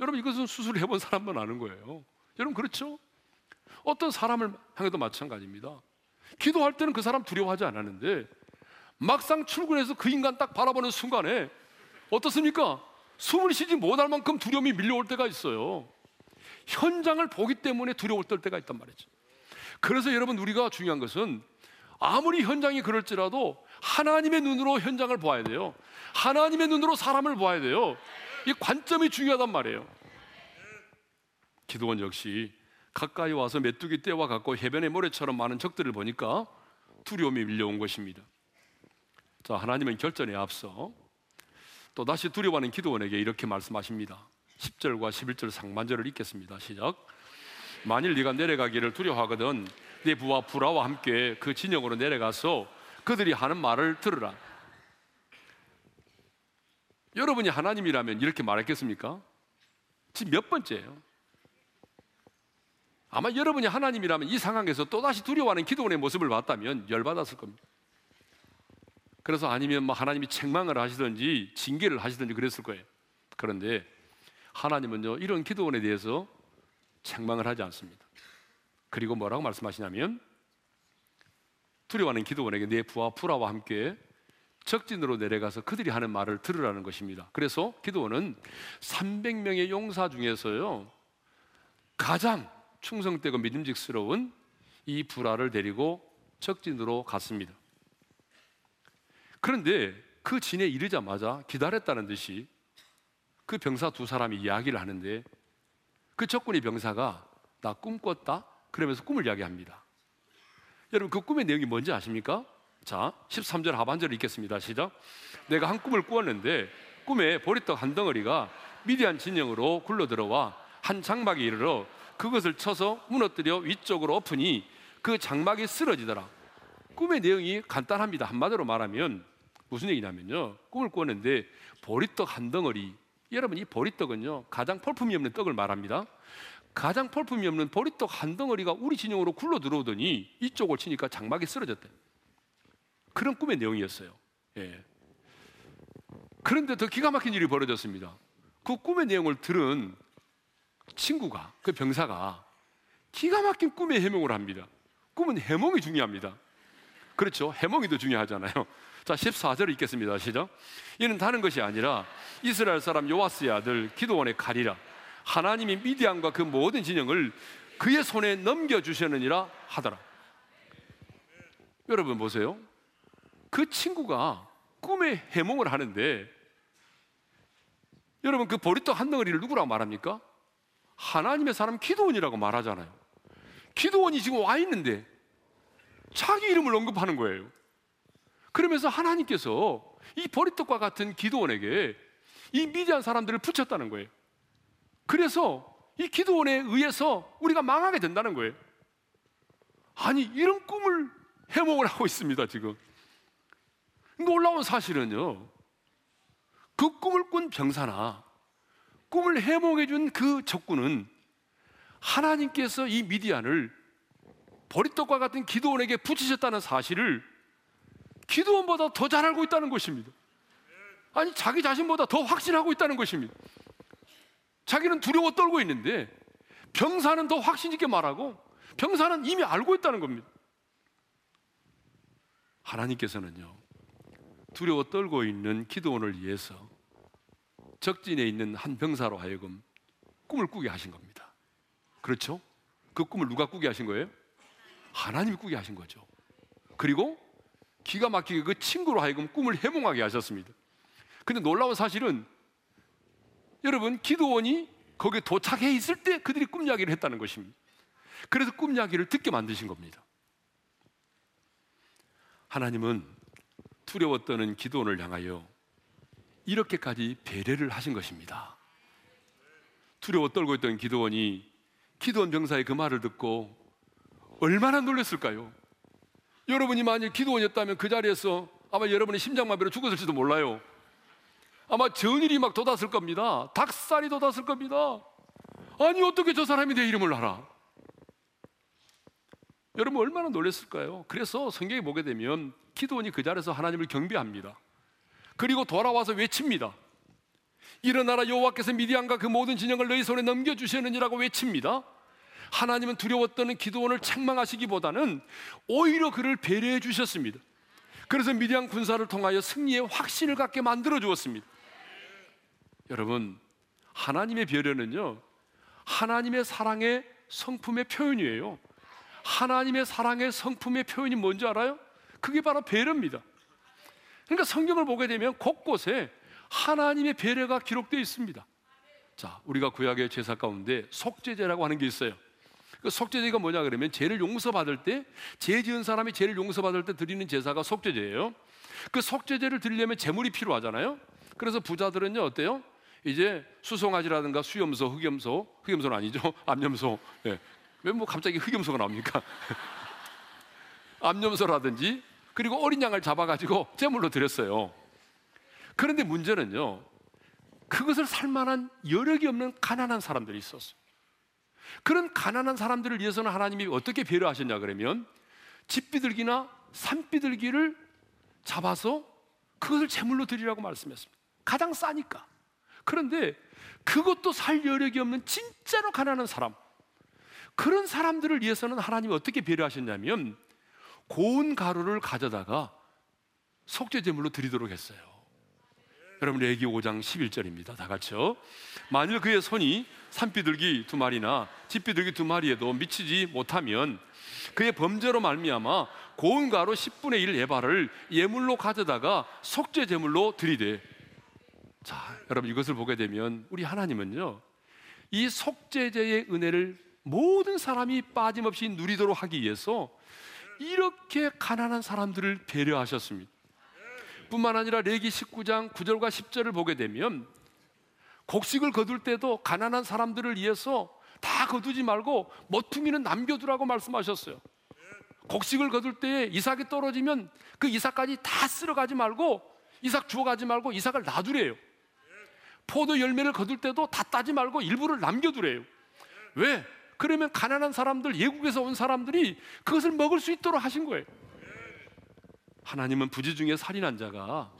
여러분 이것은 수술을 해본 사람만 아는 거예요. 여러분 그렇죠? 어떤 사람을 향해도 마찬가지입니다. 기도할 때는 그 사람 두려워하지 않았는데 막상 출근해서 그 인간 딱 바라보는 순간에 어떻습니까? 숨을 쉬지 못할 만큼 두려움이 밀려올 때가 있어요. 현장을 보기 때문에 두려울 때가 있단 말이죠. 그래서 여러분 우리가 중요한 것은 아무리 현장이 그럴지라도 하나님의 눈으로 현장을 보아야 돼요. 하나님의 눈으로 사람을 보아야 돼요. 이 관점이 중요하단 말이에요. 기도원 역시 가까이 와서 메뚜기 떼와 같고 해변의 모래처럼 많은 적들을 보니까 두려움이 밀려온 것입니다. 자, 하나님은 결전에 앞서 또 다시 두려워하는 기도원에게 이렇게 말씀하십니다. 10절과 11절 상반절을 읽겠습니다. 시작. 만일 네가 내려가기를 두려워하거든 네 부와 부라와 함께 그 진영으로 내려가서 그들이 하는 말을 들으라. 여러분이 하나님이라면 이렇게 말했겠습니까? 지금 몇 번째예요? 아마 여러분이 하나님이라면 이 상황에서 또다시 두려워하는 기도원의 모습을 봤다면 열받았을 겁니다. 그래서 아니면 뭐 하나님이 책망을 하시든지 징계를 하시든지 그랬을 거예요. 그런데 하나님은요, 이런 기도원에 대해서 책망을 하지 않습니다. 그리고 뭐라고 말씀하시냐면 두려워하는 기도원에게 내 부하 부라와 함께 적진으로 내려가서 그들이 하는 말을 들으라는 것입니다. 그래서 기도원은 300명의 용사 중에서요 가장 충성되고 믿음직스러운 이 부라를 데리고 적진으로 갔습니다. 그런데 그 진에 이르자마자 기다렸다는 듯이 그 병사 두 사람이 이야기를 하는데 그 적군의 병사가 나 꿈 꿨다 그러면서 꿈을 이야기합니다. 여러분 그 꿈의 내용이 뭔지 아십니까? 자, 13절 하반절을 읽겠습니다. 시작. 내가 한 꿈을 꾸었는데 꿈에 보리떡 한 덩어리가 미디안 진영으로 굴러 들어와 한 장막에 이르러 그것을 쳐서 무너뜨려 위쪽으로 엎으니 그 장막이 쓰러지더라. 꿈의 내용이 간단합니다. 한마디로 말하면 무슨 얘기냐면요. 꿈을 꾸었는데 보리떡 한 덩어리. 여러분 이 보리떡은요 가장 펄품이 없는 떡을 말합니다. 가장 펄품이 없는 보리떡 한 덩어리가 우리 진영으로 굴러 들어오더니 이쪽을 치니까 장막이 쓰러졌대. 그런 꿈의 내용이었어요. 예. 그런데 더 기가 막힌 일이 벌어졌습니다. 그 꿈의 내용을 들은 친구가, 그 병사가 기가 막힌 꿈의 해몽을 합니다. 꿈은 해몽이 중요합니다. 그렇죠. 해몽이 더 중요하잖아요. 자, 14절 읽겠습니다. 시작. 이는 다른 것이 아니라 이스라엘 사람 요아스의 아들 기도원의 칼이라 하나님이 미디안과 그 모든 진영을 그의 손에 넘겨 주셨느니라 하더라. 여러분 보세요. 그 친구가 꿈에 해몽을 하는데 여러분 그 보리떡 한 덩어리를 누구라고 말합니까? 하나님의 사람 기도원이라고 말하잖아요. 기도원이 지금 와 있는데 자기 이름을 언급하는 거예요. 그러면서 하나님께서 이 보리떡과 같은 기도원에게 이 미디안 사람들을 붙였다는 거예요. 그래서 이 기도원에 의해서 우리가 망하게 된다는 거예요. 아니, 이런 꿈을 해몽을 하고 있습니다, 지금. 놀라운 사실은요, 그 꿈을 꾼 병사나 꿈을 해몽해 준 그 적군은 하나님께서 이 미디안을 보리떡과 같은 기도원에게 붙이셨다는 사실을 기도원보다 더 잘 알고 있다는 것입니다. 아니, 자기 자신보다 더 확신하고 있다는 것입니다. 자기는 두려워 떨고 있는데 병사는 더 확신 있게 말하고 병사는 이미 알고 있다는 겁니다. 하나님께서는요, 두려워 떨고 있는 기도원을 위해서 적진에 있는 한 병사로 하여금 꿈을 꾸게 하신 겁니다. 그렇죠? 그 꿈을 누가 꾸게 하신 거예요? 하나님이 꾸게 하신 거죠. 그리고 기가 막히게 그 친구로 하여금 꿈을 해몽하게 하셨습니다. 근데 놀라운 사실은 여러분 기도원이 거기에 도착해 있을 때 그들이 꿈 이야기를 했다는 것입니다. 그래서 꿈 이야기를 듣게 만드신 겁니다. 하나님은 두려워 떠는 기도원을 향하여 이렇게까지 배려를 하신 것입니다. 두려워 떨고 있던 기도원이 기도원 병사의 그 말을 듣고 얼마나 놀랐을까요? 여러분이 만일 기도원이었다면 그 자리에서 아마 여러분의 심장마비로 죽었을지도 몰라요. 아마 전일이 막 돋았을 겁니다. 닭살이 돋았을 겁니다. 아니 어떻게 저 사람이 내 이름을 알아? 여러분 얼마나 놀랐을까요? 그래서 성경에 보게 되면 기도원이 그 자리에서 하나님을 경배합니다. 그리고 돌아와서 외칩니다. 일어나라 여호와께서 미디안과 그 모든 진영을 너희 손에 넘겨 주시느니라고 외칩니다. 하나님은 두려웠던 기도원을 책망하시기보다는 오히려 그를 배려해 주셨습니다. 그래서 미디안 군사를 통하여 승리의 확신을 갖게 만들어 주었습니다. 여러분, 하나님의 배려는요, 하나님의 사랑의 성품의 표현이에요. 하나님의 사랑의 성품의 표현이 뭔지 알아요? 그게 바로 배려입니다. 그러니까 성경을 보게 되면 곳곳에 하나님의 배려가 기록되어 있습니다. 자, 우리가 구약의 제사 가운데 속죄제라고 하는 게 있어요. 그 속죄제가 뭐냐 그러면 죄를 용서받을 때, 죄 지은 사람이 죄를 용서받을 때 드리는 제사가 속죄제예요. 그 속죄제를 드리려면 재물이 필요하잖아요. 그래서 부자들은요, 어때요? 이제 수송아지라든가 수염소, 흑염소, 흑염소는 아니죠. 암염소. 예. 왜뭐 갑자기 흑염소가 나옵니까? 암염소라든지 그리고 어린 양을 잡아가지고 제물로 드렸어요. 그런데 문제는요, 그것을 살 만한 여력이 없는 가난한 사람들이 있었어요. 그런 가난한 사람들을 위해서는 하나님이 어떻게 배려하셨냐 그러면 집비둘기나 산비둘기를 잡아서 그것을 제물로 드리라고 말씀했습니다. 가장 싸니까. 그런데 그것도 살 여력이 없는 진짜로 가난한 사람, 그런 사람들을 위해서는 하나님이 어떻게 배려하셨냐면 고운 가루를 가져다가 속죄 제물로 드리도록 했어요. 여러분 레기 5장 11절입니다. 다 같이요. 만일 그의 손이 산비둘기 두 마리나 집비둘기 두 마리에도 미치지 못하면 그의 범죄로 말미암아 고운 가루 10분의 1 예발을 예물로 가져다가 속죄 제물로 드리되 자, 여러분 이것을 보게 되면 우리 하나님은요. 이 속죄제의 은혜를 모든 사람이 빠짐없이 누리도록 하기 위해서 이렇게 가난한 사람들을 배려하셨습니다. 뿐만 아니라 레기 19장 9절과 10절을 보게 되면 곡식을 거둘 때도 가난한 사람들을 위해서 다 거두지 말고 머퉁이는 남겨두라고 말씀하셨어요. 곡식을 거둘 때 이삭이 떨어지면 그 이삭까지 다 쓸어가지 말고 이삭 주워가지 말고 이삭을 놔두래요. 포도 열매를 거둘 때도 다 따지 말고 일부를 남겨두래요. 왜? 그러면 가난한 사람들, 예국에서 온 사람들이 그것을 먹을 수 있도록 하신 거예요. 하나님은 부지 중에 살인한 자가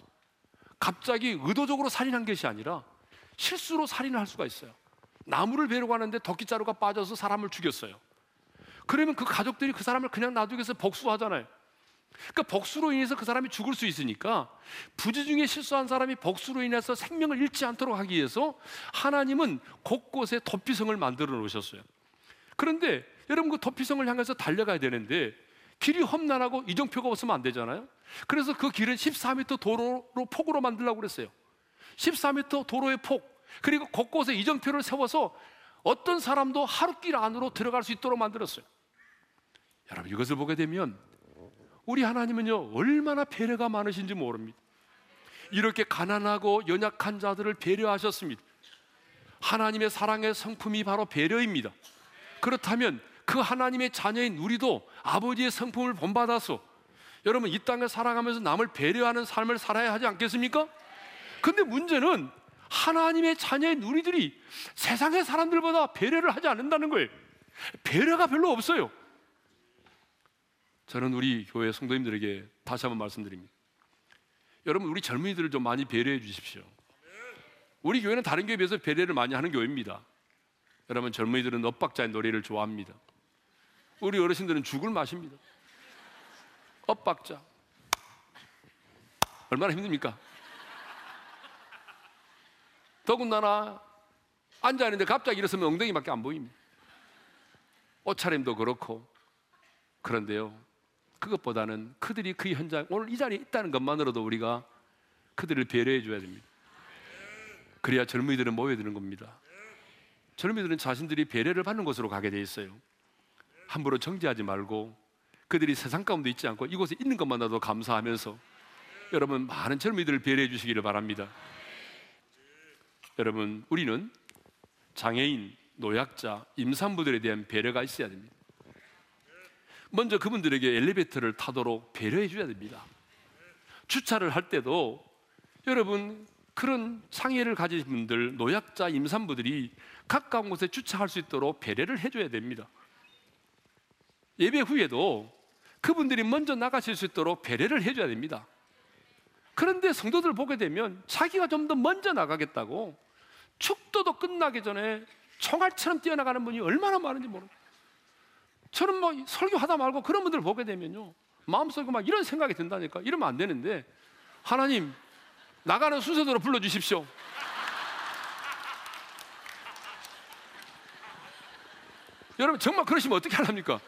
갑자기 의도적으로 살인한 것이 아니라 실수로 살인을 할 수가 있어요. 나무를 베려고 하는데 도끼자루가 빠져서 사람을 죽였어요. 그러면 그 가족들이 그 사람을 그냥 놔두기 위해서 복수하잖아요. 그러니까 복수로 인해서 그 사람이 죽을 수 있으니까 부지 중에 실수한 사람이 복수로 인해서 생명을 잃지 않도록 하기 위해서 하나님은 곳곳에 도피성을 만들어 놓으셨어요. 그런데 여러분 그 도피성을 향해서 달려가야 되는데 길이 험난하고 이정표가 없으면 안 되잖아요. 그래서 그 길은 14m 도로로 폭으로 만들려고 그랬어요. 14m 도로의 폭 그리고 곳곳에 이정표를 세워서 어떤 사람도 하루길 안으로 들어갈 수 있도록 만들었어요. 여러분 이것을 보게 되면 우리 하나님은요 얼마나 배려가 많으신지 모릅니다. 이렇게 가난하고 연약한 자들을 배려하셨습니다. 하나님의 사랑의 성품이 바로 배려입니다. 그렇다면 그 하나님의 자녀인 우리도 아버지의 성품을 본받아서 여러분 이 땅을 살아가면서 남을 배려하는 삶을 살아야 하지 않겠습니까? 근데 문제는 하나님의 자녀인 우리들이 세상의 사람들보다 배려를 하지 않는다는 거예요. 배려가 별로 없어요. 저는 우리 교회 성도님들에게 다시 한번 말씀드립니다. 여러분 우리 젊은이들을 좀 많이 배려해 주십시오. 우리 교회는 다른 교회에 비해서 배려를 많이 하는 교회입니다. 여러분 젊은이들은 엇박자의 노래를 좋아합니다. 우리 어르신들은 죽을 마십니다. 엇박자. 얼마나 힘듭니까? 더군다나 앉아 있는데 갑자기 일어서면 엉덩이밖에 안 보입니다. 옷차림도 그렇고 그런데요. 그것보다는 그들이 그 현장 오늘 이 자리에 있다는 것만으로도 우리가 그들을 배려해 줘야 됩니다. 그래야 젊은이들은 모여드는 겁니다. 젊은이들은 자신들이 배려를 받는 곳으로 가게 돼 있어요. 함부로 정지하지 말고 그들이 세상 가운데 있지 않고 이곳에 있는 것만으로도 감사하면서 여러분 많은 젊은이들을 배려해 주시기를 바랍니다. 여러분 우리는 장애인, 노약자, 임산부들에 대한 배려가 있어야 됩니다. 먼저 그분들에게 엘리베이터를 타도록 배려해 줘야 됩니다. 주차를 할 때도 여러분 그런 장애를 가진 분들, 노약자, 임산부들이 가까운 곳에 주차할 수 있도록 배려를 해줘야 됩니다. 예배 후에도 그분들이 먼저 나가실 수 있도록 배려를 해줘야 됩니다. 그런데 성도들 보게 되면 자기가 좀 더 먼저 나가겠다고 축도도 끝나기 전에 총알처럼 뛰어나가는 분이 얼마나 많은지 모릅니다. 저는 뭐 설교하다 말고 그런 분들 보게 되면요. 마음속에 막 이런 생각이 든다니까. 이러면 안 되는데 하나님 나가는 순서대로 불러주십시오. 여러분 정말 그러시면 어떻게 하랍니까?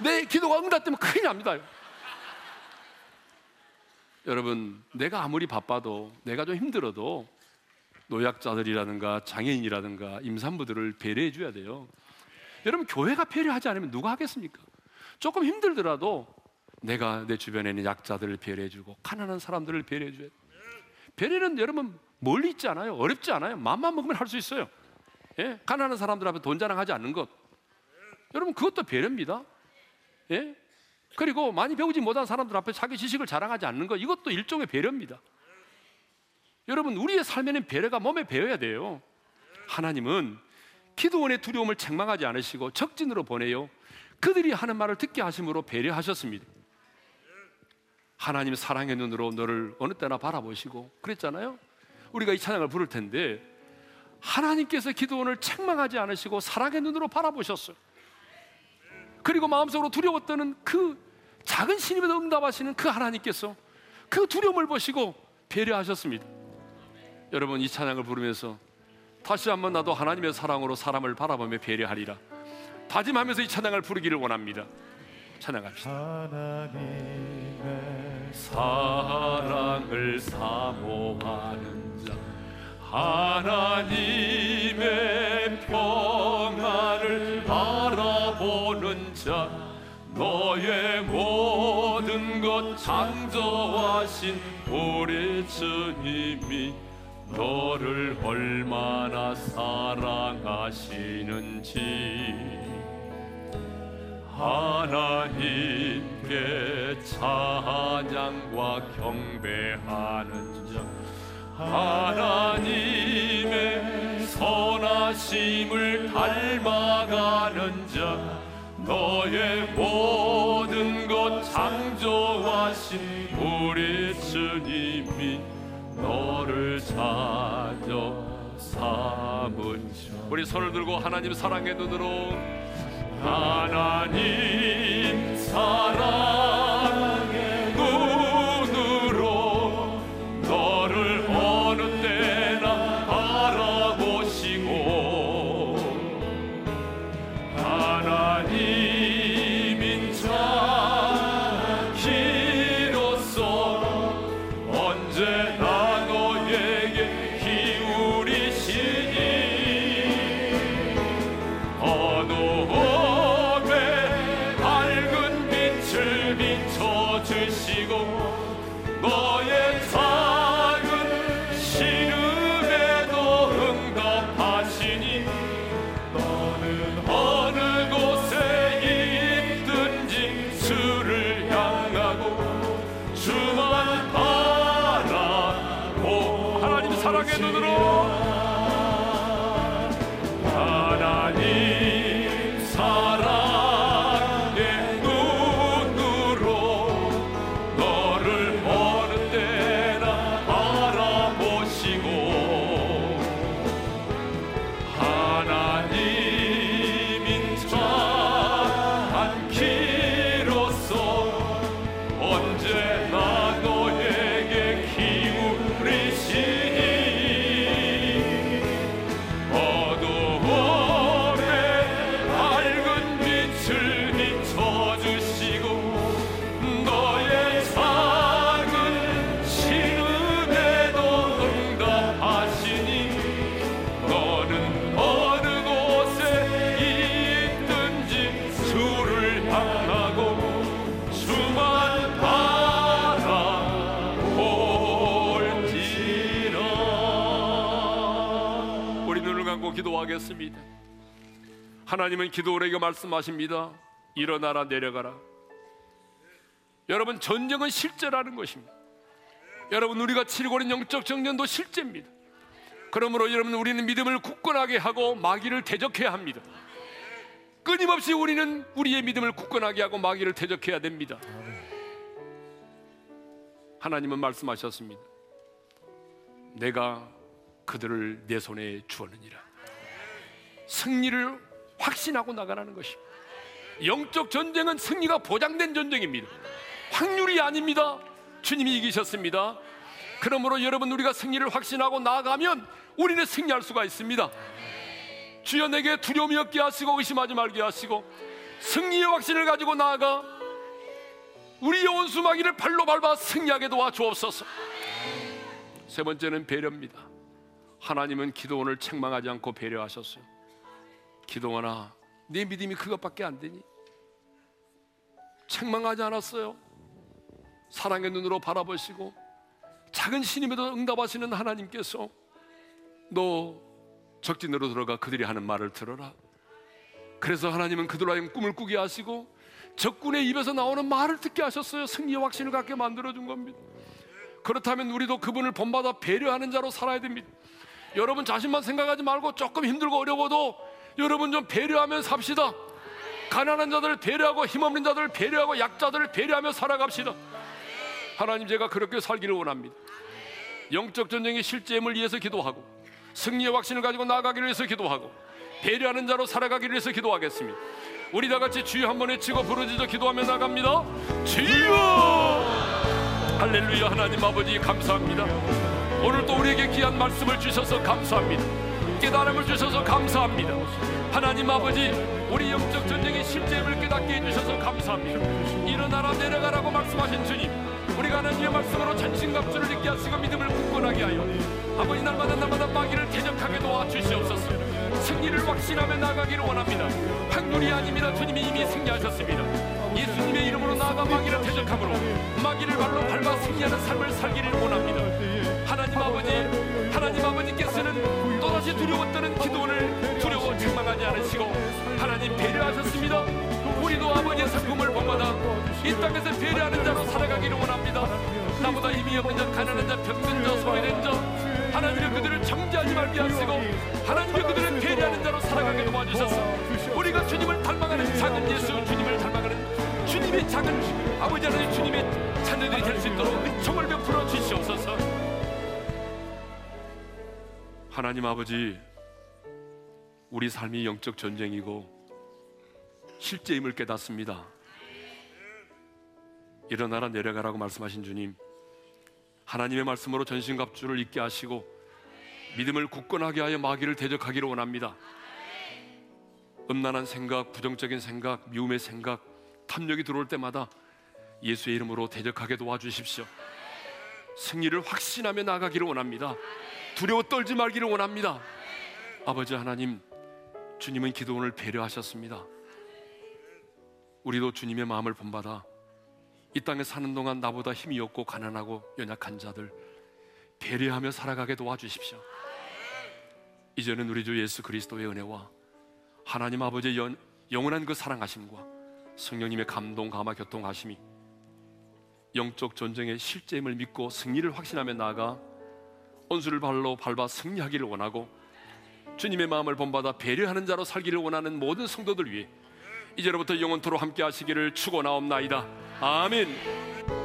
내 기도가 응답되면 큰일 납니다. 여러분 내가 아무리 바빠도 내가 좀 힘들어도 노약자들이라든가 장애인이라든가 임산부들을 배려해 줘야 돼요. 여러분 교회가 배려하지 않으면 누가 하겠습니까? 조금 힘들더라도 내가 내 주변에 있는 약자들을 배려해 주고 가난한 사람들을 배려해 줘야 돼. 배려는 여러분 멀리 있지 않아요. 어렵지 않아요. 마음만 먹으면 할 수 있어요. 예? 가난한 사람들 앞에 돈 자랑하지 않는 것. 여러분 그것도 배려입니다. 예? 그리고 많이 배우지 못한 사람들 앞에 자기 지식을 자랑하지 않는 것 이것도 일종의 배려입니다. 여러분 우리의 삶에는 배려가 몸에 배어야 돼요. 하나님은 기도원의 두려움을 책망하지 않으시고 적진으로 보내요. 그들이 하는 말을 듣게 하심으로 배려하셨습니다. 하나님 사랑의 눈으로 너를 어느 때나 바라보시고 그랬잖아요. 우리가 이 찬양을 부를 텐데 하나님께서 기도원을 책망하지 않으시고 사랑의 눈으로 바라보셨어요. 그리고 마음속으로 두려웠던 그 작은 신임에도 응답하시는 그 하나님께서 그 두려움을 보시고 배려하셨습니다. 여러분 이 찬양을 부르면서 다시 한번 나도 하나님의 사랑으로 사람을 바라보며 배려하리라 다짐하면서 이 찬양을 부르기를 원합니다. 찬양합시다. 하나님의 사랑을 사모하는 자 하나님의 자 너의 모든 것 창조하신 우리 주님이 너를 얼마나 사랑하시는지 하나님께 찬양과 경배하는 자 하나님의 선하심을 닮아가는 자 너의 모든 것 창조하신 우리 주님이 너를 찾아 자. 우리 손을 들고 하나님 사랑의 눈으로 하나님 사랑 기도하겠습니다 하나님은 기도를 말씀하십니다 일어나라 내려가라 여러분 전쟁은 실제라는 것입니다 여러분 우리가 치르고 있는 영적 정전도 실제입니다 그러므로 여러분 우리는 믿음을 굳건하게 하고 마귀를 대적해야 합니다. 끊임없이 우리는 우리의 믿음을 굳건하게 하고 마귀를 대적해야 됩니다. 하나님은 말씀하셨습니다. 내가 그들을 내 손에 주었느니라. 승리를 확신하고 나가라는 것입니다. 영적 전쟁은 승리가 보장된 전쟁입니다. 확률이 아닙니다. 주님이 이기셨습니다. 그러므로 여러분 우리가 승리를 확신하고 나아가면 우리는 승리할 수가 있습니다. 주여 내게 두려움이 없게 하시고 의심하지 말게 하시고 승리의 확신을 가지고 나아가 우리의 원수마귀를 발로 밟아 승리하게 도와주옵소서. 세 번째는 배려입니다. 하나님은 기도원을 책망하지 않고 배려하셨어요. 기도원아, 네 믿음이 그것밖에 안 되니? 책망하지 않았어요. 사랑의 눈으로 바라보시고 작은 신임에도 응답하시는 하나님께서 너 적진으로 들어가 그들이 하는 말을 들어라. 그래서 하나님은 그들로 하여금 꿈을 꾸게 하시고 적군의 입에서 나오는 말을 듣게 하셨어요. 승리의 확신을 갖게 만들어 준 겁니다. 그렇다면 우리도 그분을 본받아 배려하는 자로 살아야 됩니다. 여러분 자신만 생각하지 말고 조금 힘들고 어려워도 여러분 좀 배려하며 삽시다. 가난한 자들을 배려하고 힘없는 자들을 배려하고 약자들을 배려하며 살아갑시다. 하나님 제가 그렇게 살기를 원합니다. 영적 전쟁의 실제임을 위해서 기도하고 승리의 확신을 가지고 나아가기를 위해서 기도하고 배려하는 자로 살아가기를 위해서 기도하겠습니다. 우리 다 같이 주여 한번 외치고 부르짖어 기도하며 나갑니다. 주여! 할렐루야 하나님 아버지 감사합니다. 오늘 또 우리에게 귀한 말씀을 주셔서 감사합니다. 깨달음을 주셔서 감사합니다. 하나님 아버지 우리 영적 전쟁의 실제임을 깨닫게 해주셔서 감사합니다. 일어나라 내려가라고 말씀하신 주님 우리가 하나님의 말씀으로 전신갑주를 잊게 하시고 믿음을 굳건하게 하여 아버지 날마다 날마다 마귀를 대적하게 도와주시옵소서. 승리를 확신하며 나가기를 원합니다. 확률이 아닙니다. 주님이 이미 승리하셨습니다. 예수님의 이름으로 나아가 마귀를 대적함으로 마귀를 발로 밟아 승리하는 삶을 살기를 원합니다 하나님 아버지 하나님 아버지께서는 또다시 두려워 떠는 기도를 두려워 책망하지 않으시고 하나님 배려하셨습니다. 우리도 아버지의 성품을 본받아 이 땅에서 배려하는 자로 살아가기를 원합니다. 나보다 힘이 없는 자 가난한 자 병든 자 소외된 자 하나님의 그들을 정죄하지 말게 하시고 하나님의 그들을 배려하는 자로 살아가게 도와주셔서 우리가 주님을 닮아가는 작은 예수 주님을 닮아가는 주님의 작은 아버지 하나님 주님의 자녀들이 될 수 있도록 은총을 베풀어 주시옵소서 하나님 아버지 우리 삶이 영적 전쟁이고 실제임을 깨닫습니다 일어나라 내려가라고 말씀하신 주님 하나님의 말씀으로 전신갑주를 잊게 하시고 믿음을 굳건하게 하여 마귀를 대적하기를 원합니다. 음란한 생각, 부정적인 생각, 미움의 생각, 탐욕이 들어올 때마다 예수의 이름으로 대적하게 도와주십시오. 승리를 확신하며 나가기를 원합니다. 두려워 떨지 말기를 원합니다. 아버지 하나님, 주님은 기도원을 배려하셨습니다. 우리도 주님의 마음을 본받아 이 땅에 사는 동안 나보다 힘이 없고 가난하고 연약한 자들 배려하며 살아가게 도와주십시오. 이제는 우리 주 예수 그리스도의 은혜와 하나님 아버지의 연, 영원한 그 사랑하심과 성령님의 감동, 감화, 교통하심이 영적 전쟁의 실제임을 믿고 승리를 확신하며 나아가 온수를 발로 밟아 승리하기를 원하고 주님의 마음을 본받아 배려하는 자로 살기를 원하는 모든 성도들 위해 이제로부터 영원토로 함께 하시기를 축원하옵나이다. 아멘.